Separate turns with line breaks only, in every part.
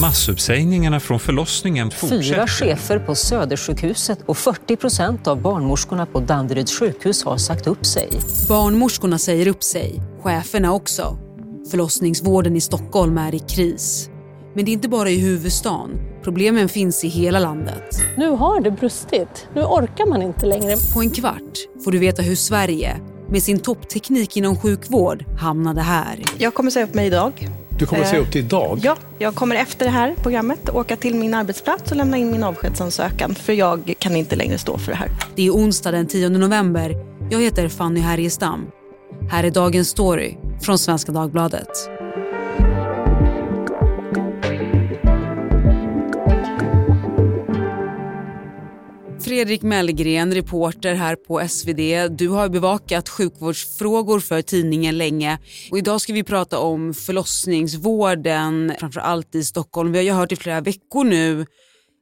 Massuppsägningarna från förlossningen fortsätter.
Fyra chefer på Södersjukhuset och 40 procent av barnmorskorna på Danderyds sjukhus har sagt upp sig.
Barnmorskorna säger upp sig, cheferna också. Förlossningsvården i Stockholm är i kris. Men det är inte bara i huvudstaden. Problemen finns i hela landet.
Nu har det brustit. Nu orkar man inte längre.
På en kvart får du veta hur Sverige, med sin toppteknik inom sjukvård, hamnade här.
Jag kommer säga upp mig idag.
Du kommer säga upp dig idag?
Ja, jag kommer efter det här programmet åka till min arbetsplats och lämna in min avskedsansökan för jag kan inte längre stå för det här.
Det är onsdag den 10 november. Jag heter Fanny Härgestam. Här är dagens story från Svenska Dagbladet. Fredrik Mellgren, reporter här på SvD. Du har bevakat sjukvårdsfrågor för tidningen länge. Och idag ska vi prata om förlossningsvården, framför allt i Stockholm. Vi har ju hört i flera veckor nu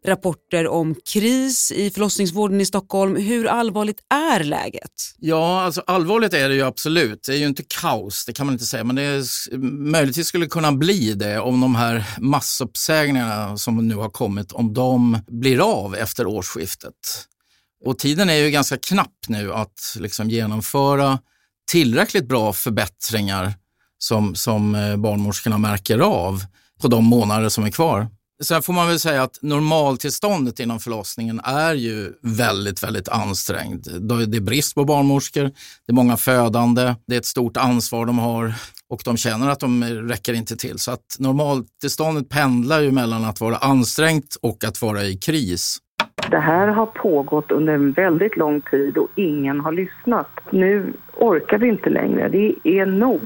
rapporter om kris i förlossningsvården i Stockholm. Hur allvarligt är läget?
Ja, alltså allvarligt är det ju absolut. Det är ju inte kaos, det kan man inte säga, men det är, möjligtvis skulle kunna bli det om de här massuppsägningarna som nu har kommit, om de blir av efter årsskiftet. Och tiden är ju ganska knapp nu att liksom genomföra tillräckligt bra förbättringar som, som eh, barnmorskorna märker av på de månader som är kvar. Sen får man väl säga att normaltillståndet inom förlossningen är ju väldigt, väldigt ansträngd. Det är brist på barnmorskor, det är många födande, det är ett stort ansvar de har och de känner att de räcker inte till. Så att normaltillståndet pendlar ju mellan att vara ansträngt och att vara i kris.
Det här har pågått under en väldigt lång tid och ingen har lyssnat. Nu orkar vi inte längre, det är nog.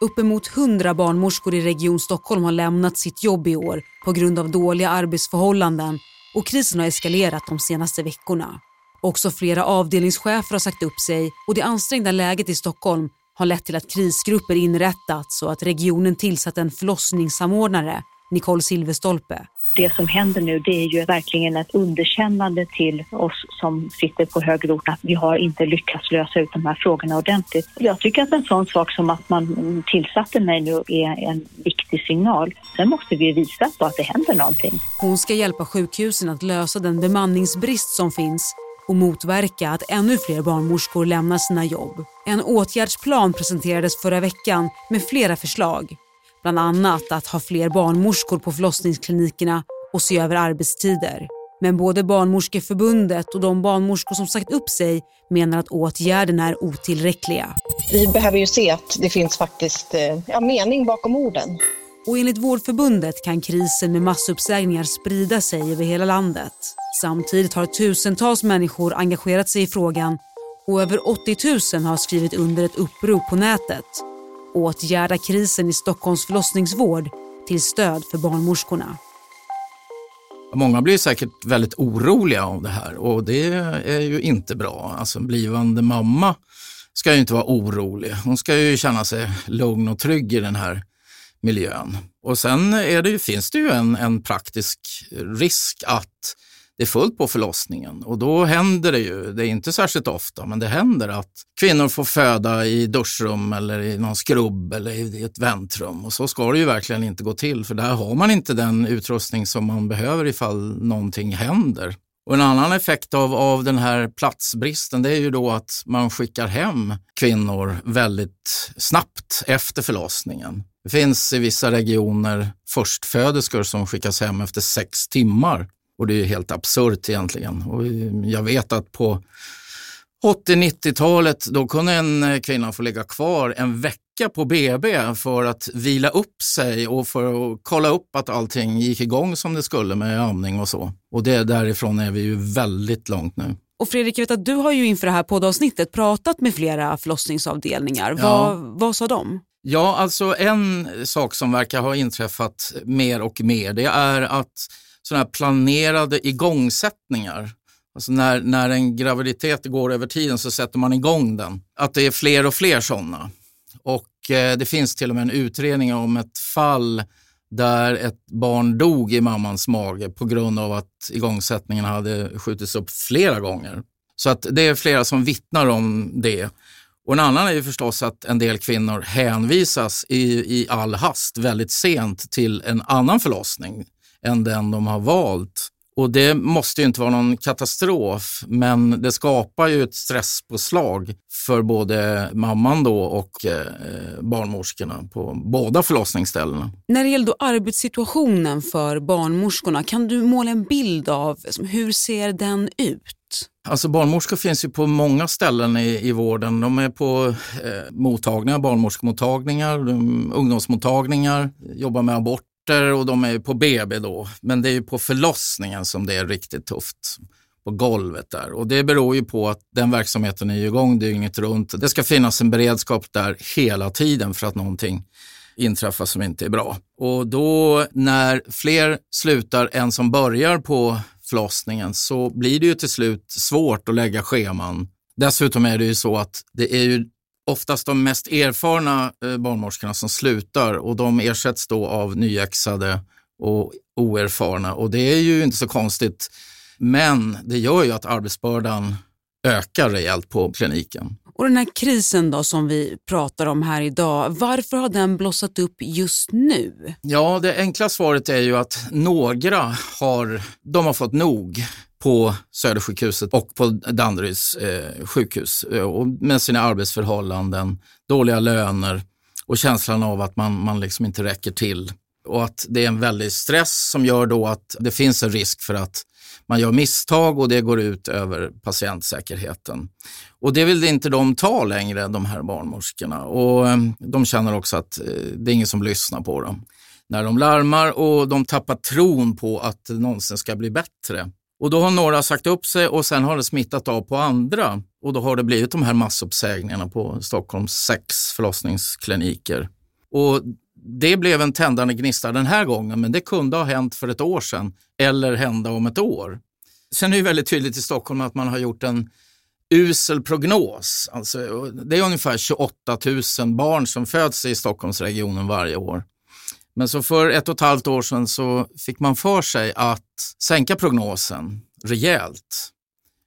Uppemot 100 barnmorskor i Region Stockholm har lämnat sitt jobb i år på grund av dåliga arbetsförhållanden och krisen har eskalerat de senaste veckorna. Också flera avdelningschefer har sagt upp sig och det ansträngda läget i Stockholm har lett till att krisgrupper inrättats och att regionen tillsatt en förlossningssamordnare Nicole Silverstolpe.
Det som händer nu det är ju verkligen ett underkännande till oss som sitter på högre ort att vi har inte lyckats lösa ut de här frågorna ordentligt. Jag tycker att en sån sak som att man tillsatte mig nu är en viktig signal. Sen måste vi visa på att det händer någonting.
Hon ska hjälpa sjukhusen att lösa den bemanningsbrist som finns och motverka att ännu fler barnmorskor lämnar sina jobb. En åtgärdsplan presenterades förra veckan med flera förslag. Bland annat att ha fler barnmorskor på förlossningsklinikerna och se över arbetstider. Men både Barnmorskeförbundet och de barnmorskor som sagt upp sig menar att åtgärderna är otillräckliga.
Vi behöver ju se att det finns faktiskt eh, ja, mening bakom orden.
Och enligt Vårdförbundet kan krisen med massuppsägningar sprida sig över hela landet. Samtidigt har tusentals människor engagerat sig i frågan och över 80 000 har skrivit under ett upprop på nätet åtgärda krisen i Stockholms förlossningsvård till stöd för barnmorskorna.
Många blir säkert väldigt oroliga av det här och det är ju inte bra. Alltså en blivande mamma ska ju inte vara orolig. Hon ska ju känna sig lugn och trygg i den här miljön. Och sen är det, finns det ju en, en praktisk risk att det är fullt på förlossningen och då händer det ju, det är inte särskilt ofta, men det händer att kvinnor får föda i duschrum eller i någon skrubb eller i ett väntrum och så ska det ju verkligen inte gå till för där har man inte den utrustning som man behöver ifall någonting händer. Och en annan effekt av, av den här platsbristen det är ju då att man skickar hem kvinnor väldigt snabbt efter förlossningen. Det finns i vissa regioner förstföderskor som skickas hem efter sex timmar och det är helt absurt egentligen. Och jag vet att på 80-90-talet då kunde en kvinna få ligga kvar en vecka på BB för att vila upp sig och för att kolla upp att allting gick igång som det skulle med amning och så. Och det därifrån är vi ju väldigt långt nu.
Och Fredrik, jag vet att du har ju inför det här poddavsnittet pratat med flera förlossningsavdelningar. Ja. Vad, vad sa de?
Ja, alltså en sak som verkar ha inträffat mer och mer, det är att sådana här planerade igångsättningar. Alltså när, när en graviditet går över tiden så sätter man igång den. Att det är fler och fler sådana. Och eh, det finns till och med en utredning om ett fall där ett barn dog i mammans mage på grund av att igångsättningen hade skjutits upp flera gånger. Så att det är flera som vittnar om det. Och en annan är ju förstås att en del kvinnor hänvisas i, i all hast väldigt sent till en annan förlossning än den de har valt. Och det måste ju inte vara någon katastrof, men det skapar ju ett stresspåslag för både mamman då och eh, barnmorskorna på båda förlossningsställena.
När det gäller arbetssituationen för barnmorskorna, kan du måla en bild av hur ser den ut?
Alltså barnmorskor finns ju på många ställen i, i vården. De är på eh, mottagningar, barnmorskemottagningar, ungdomsmottagningar, jobbar med aborter och de är på BB då. Men det är ju på förlossningen som det är riktigt tufft på golvet där. Och det beror ju på att den verksamheten är igång dygnet runt. Det ska finnas en beredskap där hela tiden för att någonting inträffar som inte är bra. Och då när fler slutar än som börjar på förlossningen så blir det ju till slut svårt att lägga scheman. Dessutom är det ju så att det är ju oftast de mest erfarna eh, barnmorskorna som slutar och de ersätts då av nyexade och oerfarna och det är ju inte så konstigt. Men det gör ju att arbetsbördan ökar rejält på kliniken.
Och den här krisen då som vi pratar om här idag, varför har den blossat upp just nu?
Ja, det enkla svaret är ju att några har, de har fått nog på Södersjukhuset och på Danderyds eh, sjukhus eh, och med sina arbetsförhållanden, dåliga löner och känslan av att man, man liksom inte räcker till. Och att det är en väldig stress som gör då att det finns en risk för att man gör misstag och det går ut över patientsäkerheten. Och det vill inte de ta längre, de här barnmorskorna. Och eh, de känner också att eh, det är ingen som lyssnar på dem. När de larmar och de tappar tron på att det någonsin ska bli bättre. Och då har några sagt upp sig och sen har det smittat av på andra. Och då har det blivit de här massuppsägningarna på Stockholms sex förlossningskliniker. Och det blev en tändande gnista den här gången, men det kunde ha hänt för ett år sedan eller hända om ett år. Sen är det väldigt tydligt i Stockholm att man har gjort en usel prognos. Alltså, det är ungefär 28 000 barn som föds i Stockholmsregionen varje år. Men så för ett och ett halvt år sedan så fick man för sig att sänka prognosen rejält.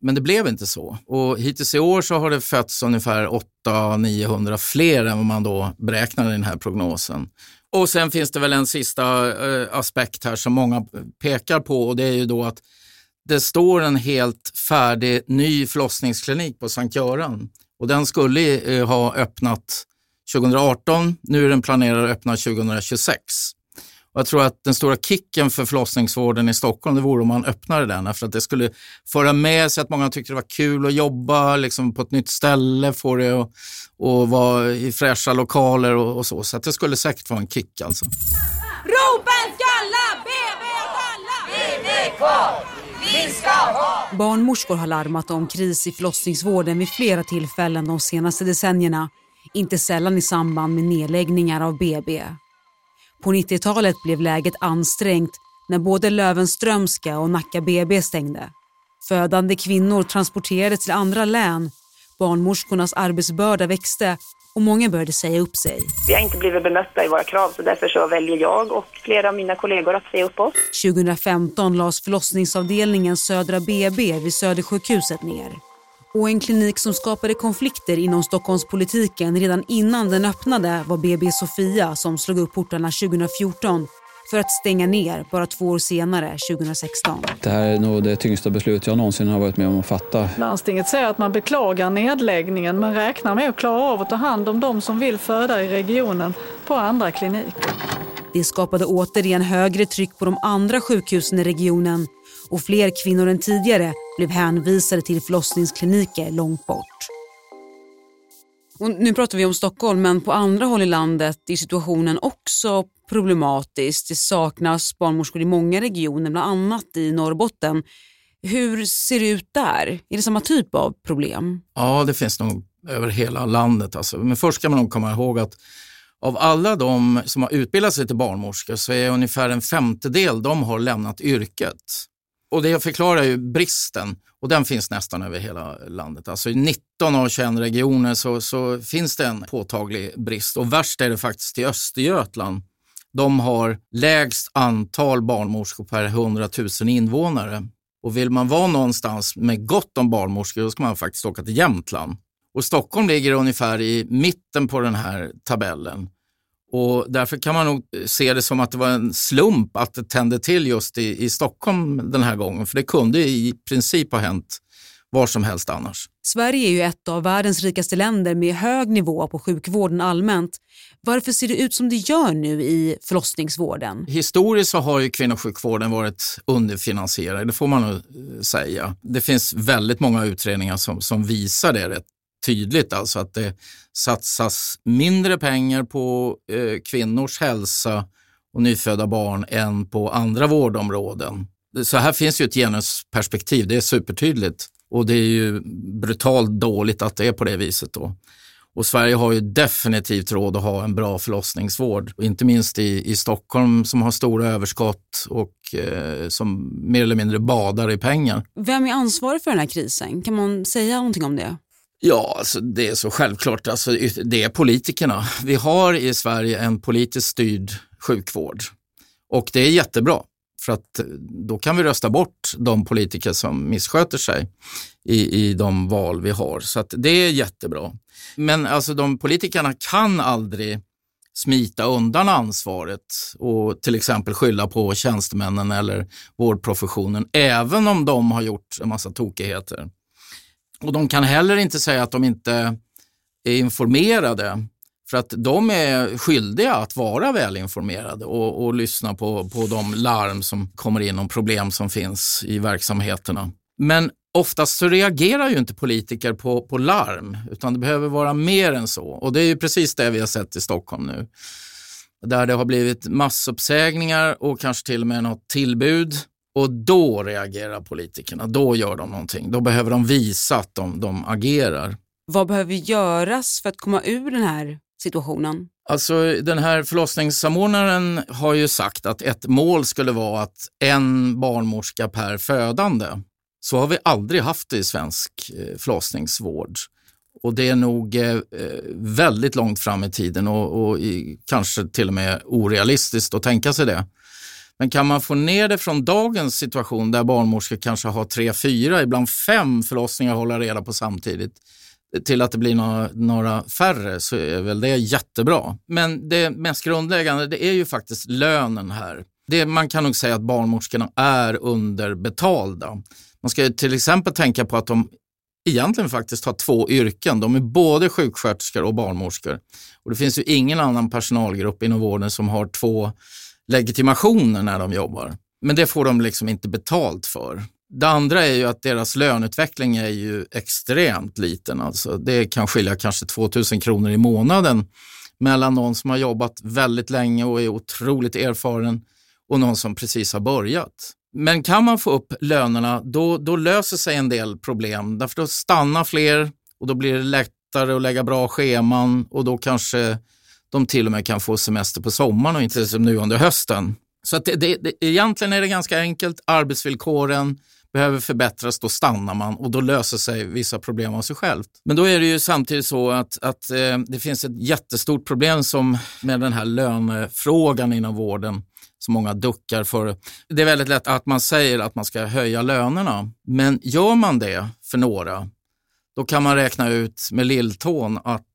Men det blev inte så. Och hittills i år så har det fötts ungefär 800-900 fler än vad man då beräknade i den här prognosen. Och sen finns det väl en sista eh, aspekt här som många pekar på och det är ju då att det står en helt färdig ny förlossningsklinik på Sankt Göran och den skulle eh, ha öppnat 2018. Nu är den planerad att öppna 2026. Och jag tror att den stora kicken för förlossningsvården i Stockholm det vore om man öppnade den, för att det skulle föra med sig att många tyckte det var kul att jobba liksom, på ett nytt ställe, få det att och vara i fräscha lokaler och, och så. Så att det skulle säkert vara en kick alltså.
Ropa en skalla, BB åt alla! BB kvar! Vi ska ha!
Barnmorskor har larmat om kris i förlossningsvården vid flera tillfällen de senaste decennierna. Inte sällan i samband med nedläggningar av BB. På 90-talet blev läget ansträngt när både Lövenströmska och Nacka BB stängde. Födande kvinnor transporterades till andra län. Barnmorskornas arbetsbörda växte och många började säga upp sig.
Vi har inte blivit bemötta i våra krav så därför så väljer jag och flera av mina kollegor att säga upp oss.
2015 lades förlossningsavdelningen Södra BB vid Södersjukhuset ner och en klinik som skapade konflikter inom Stockholmspolitiken redan innan den öppnade var BB Sofia som slog upp portarna 2014 för att stänga ner bara två år senare, 2016.
Det här är nog det tyngsta beslut jag någonsin har varit med om att fatta.
Landstinget säger att man beklagar nedläggningen men räknar med att klara av att ta hand om de som vill föda i regionen på andra kliniker.
Det skapade återigen högre tryck på de andra sjukhusen i regionen och fler kvinnor än tidigare blev hänvisade till förlossningskliniker långt bort. Och nu pratar vi om Stockholm, men på andra håll i landet är situationen också problematisk. Det saknas barnmorskor i många regioner, bland annat i Norrbotten. Hur ser det ut där? Är det samma typ av problem?
Ja, det finns nog över hela landet. Alltså. Men först ska man nog komma ihåg att av alla de som har utbildat sig till barnmorskor så är ungefär en femtedel de har lämnat yrket. Och det förklarar ju bristen och den finns nästan över hela landet. Alltså i 19 av 21 regioner så, så finns det en påtaglig brist och värst är det faktiskt i Östergötland. De har lägst antal barnmorskor per 100 000 invånare. Och vill man vara någonstans med gott om barnmorskor då ska man faktiskt åka till Jämtland. Och Stockholm ligger ungefär i mitten på den här tabellen. Och därför kan man nog se det som att det var en slump att det tände till just i, i Stockholm den här gången. För det kunde i princip ha hänt var som helst annars.
Sverige är ju ett av världens rikaste länder med hög nivå på sjukvården allmänt. Varför ser det ut som det gör nu i förlossningsvården?
Historiskt så har ju kvinnosjukvården varit underfinansierad, det får man nog säga. Det finns väldigt många utredningar som, som visar det rätt tydligt, alltså att det satsas mindre pengar på eh, kvinnors hälsa och nyfödda barn än på andra vårdområden. Så här finns ju ett genusperspektiv, det är supertydligt. Och det är ju brutalt dåligt att det är på det viset då. Och Sverige har ju definitivt råd att ha en bra förlossningsvård. Inte minst i, i Stockholm som har stora överskott och eh, som mer eller mindre badar i pengar.
Vem är ansvarig för den här krisen? Kan man säga någonting om det?
Ja, alltså det är så självklart. Alltså, det är politikerna. Vi har i Sverige en politiskt styrd sjukvård och det är jättebra. För att eh, då kan vi rösta bort de politiker som missköter sig i, i de val vi har. Så att det är jättebra. Men alltså de politikerna kan aldrig smita undan ansvaret och till exempel skylla på tjänstemännen eller vårdprofessionen, även om de har gjort en massa tokigheter. Och de kan heller inte säga att de inte är informerade för att de är skyldiga att vara välinformerade och, och lyssna på, på de larm som kommer in om problem som finns i verksamheterna. Men oftast så reagerar ju inte politiker på, på larm, utan det behöver vara mer än så. Och det är ju precis det vi har sett i Stockholm nu. Där det har blivit massuppsägningar och kanske till och med något tillbud. Och då reagerar politikerna, då gör de någonting. Då behöver de visa att de, de agerar.
Vad behöver göras för att komma ur den här situationen?
Alltså den här förlossningssamordnaren har ju sagt att ett mål skulle vara att en barnmorska per födande. Så har vi aldrig haft det i svensk eh, förlossningsvård. Och det är nog eh, väldigt långt fram i tiden och, och i, kanske till och med orealistiskt att tänka sig det. Men kan man få ner det från dagens situation där barnmorskor kanske har tre, fyra, ibland fem förlossningar att hålla reda på samtidigt till att det blir några, några färre så är väl det jättebra. Men det mest grundläggande det är ju faktiskt lönen här. Det, man kan nog säga att barnmorskorna är underbetalda. Man ska till exempel tänka på att de egentligen faktiskt har två yrken. De är både sjuksköterskor och barnmorskor. Och det finns ju ingen annan personalgrupp inom vården som har två legitimationer när de jobbar. Men det får de liksom inte betalt för. Det andra är ju att deras löneutveckling är ju extremt liten. Alltså det kan skilja kanske 2000 kronor i månaden mellan någon som har jobbat väldigt länge och är otroligt erfaren och någon som precis har börjat. Men kan man få upp lönerna, då, då löser sig en del problem. Därför då stannar fler och då blir det lättare att lägga bra scheman och då kanske de till och med kan få semester på sommaren och inte som nu under hösten. Så att det, det, det, egentligen är det ganska enkelt. Arbetsvillkoren, behöver förbättras, då stannar man och då löser sig vissa problem av sig självt. Men då är det ju samtidigt så att, att eh, det finns ett jättestort problem som med den här lönefrågan inom vården som många duckar för. Det är väldigt lätt att man säger att man ska höja lönerna, men gör man det för några, då kan man räkna ut med lilltån att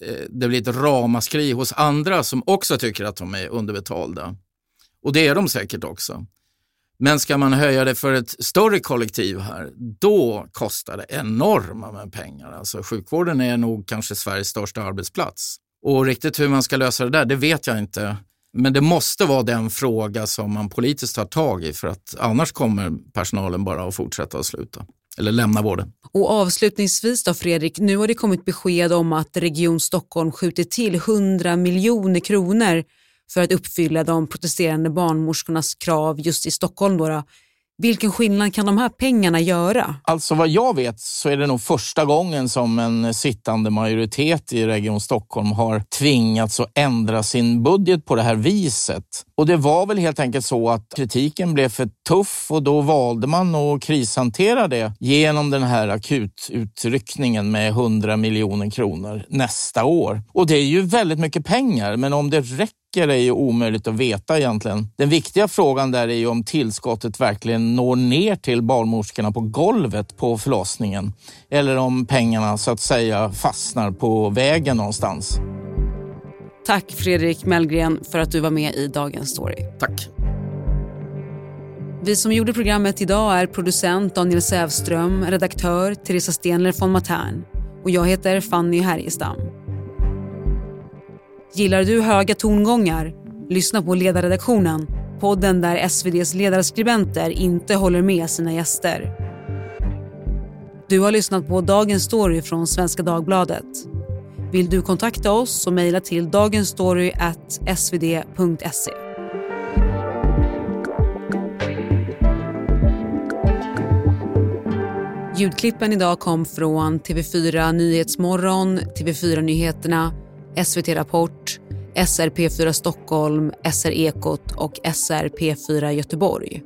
Eh, det blir ett ramaskri hos andra som också tycker att de är underbetalda. Och det är de säkert också. Men ska man höja det för ett större kollektiv här, då kostar det enorma med pengar. Alltså sjukvården är nog kanske Sveriges största arbetsplats. Och riktigt hur man ska lösa det där, det vet jag inte. Men det måste vara den fråga som man politiskt tar tag i för att annars kommer personalen bara att fortsätta att sluta eller lämna vården.
Och avslutningsvis då Fredrik, nu har det kommit besked om att Region Stockholm skjuter till 100 miljoner kronor för att uppfylla de protesterande barnmorskornas krav just i Stockholm. Då, vilken skillnad kan de här pengarna göra?
Alltså vad jag vet så är det nog första gången som en sittande majoritet i Region Stockholm har tvingats att ändra sin budget på det här viset. Och det var väl helt enkelt så att kritiken blev för tuff och då valde man att krishantera det genom den här akututryckningen med 100 miljoner kronor nästa år. Och det är ju väldigt mycket pengar, men om det räcker
räcker är ju omöjligt att veta egentligen. Den viktiga frågan där är ju om tillskottet verkligen når ner till barnmorskorna på golvet på förlossningen eller om pengarna så att säga fastnar på vägen någonstans.
Tack Fredrik Mellgren för att du var med i Dagens Story.
Tack.
Vi som gjorde programmet idag är producent Daniel Sävström, redaktör Teresa Stenler von Matern och jag heter Fanny Härgestam. Gillar du höga tongångar? Lyssna på Ledarredaktionen, podden där SVDs ledarskribenter inte håller med sina gäster. Du har lyssnat på Dagens Story från Svenska Dagbladet. Vill du kontakta oss så mejla till dagensstory.svd.se. Ljudklippen idag kom från TV4 Nyhetsmorgon, TV4 Nyheterna, SVT Rapport, SRP4 Stockholm, SR Ekot och SRP4 Göteborg.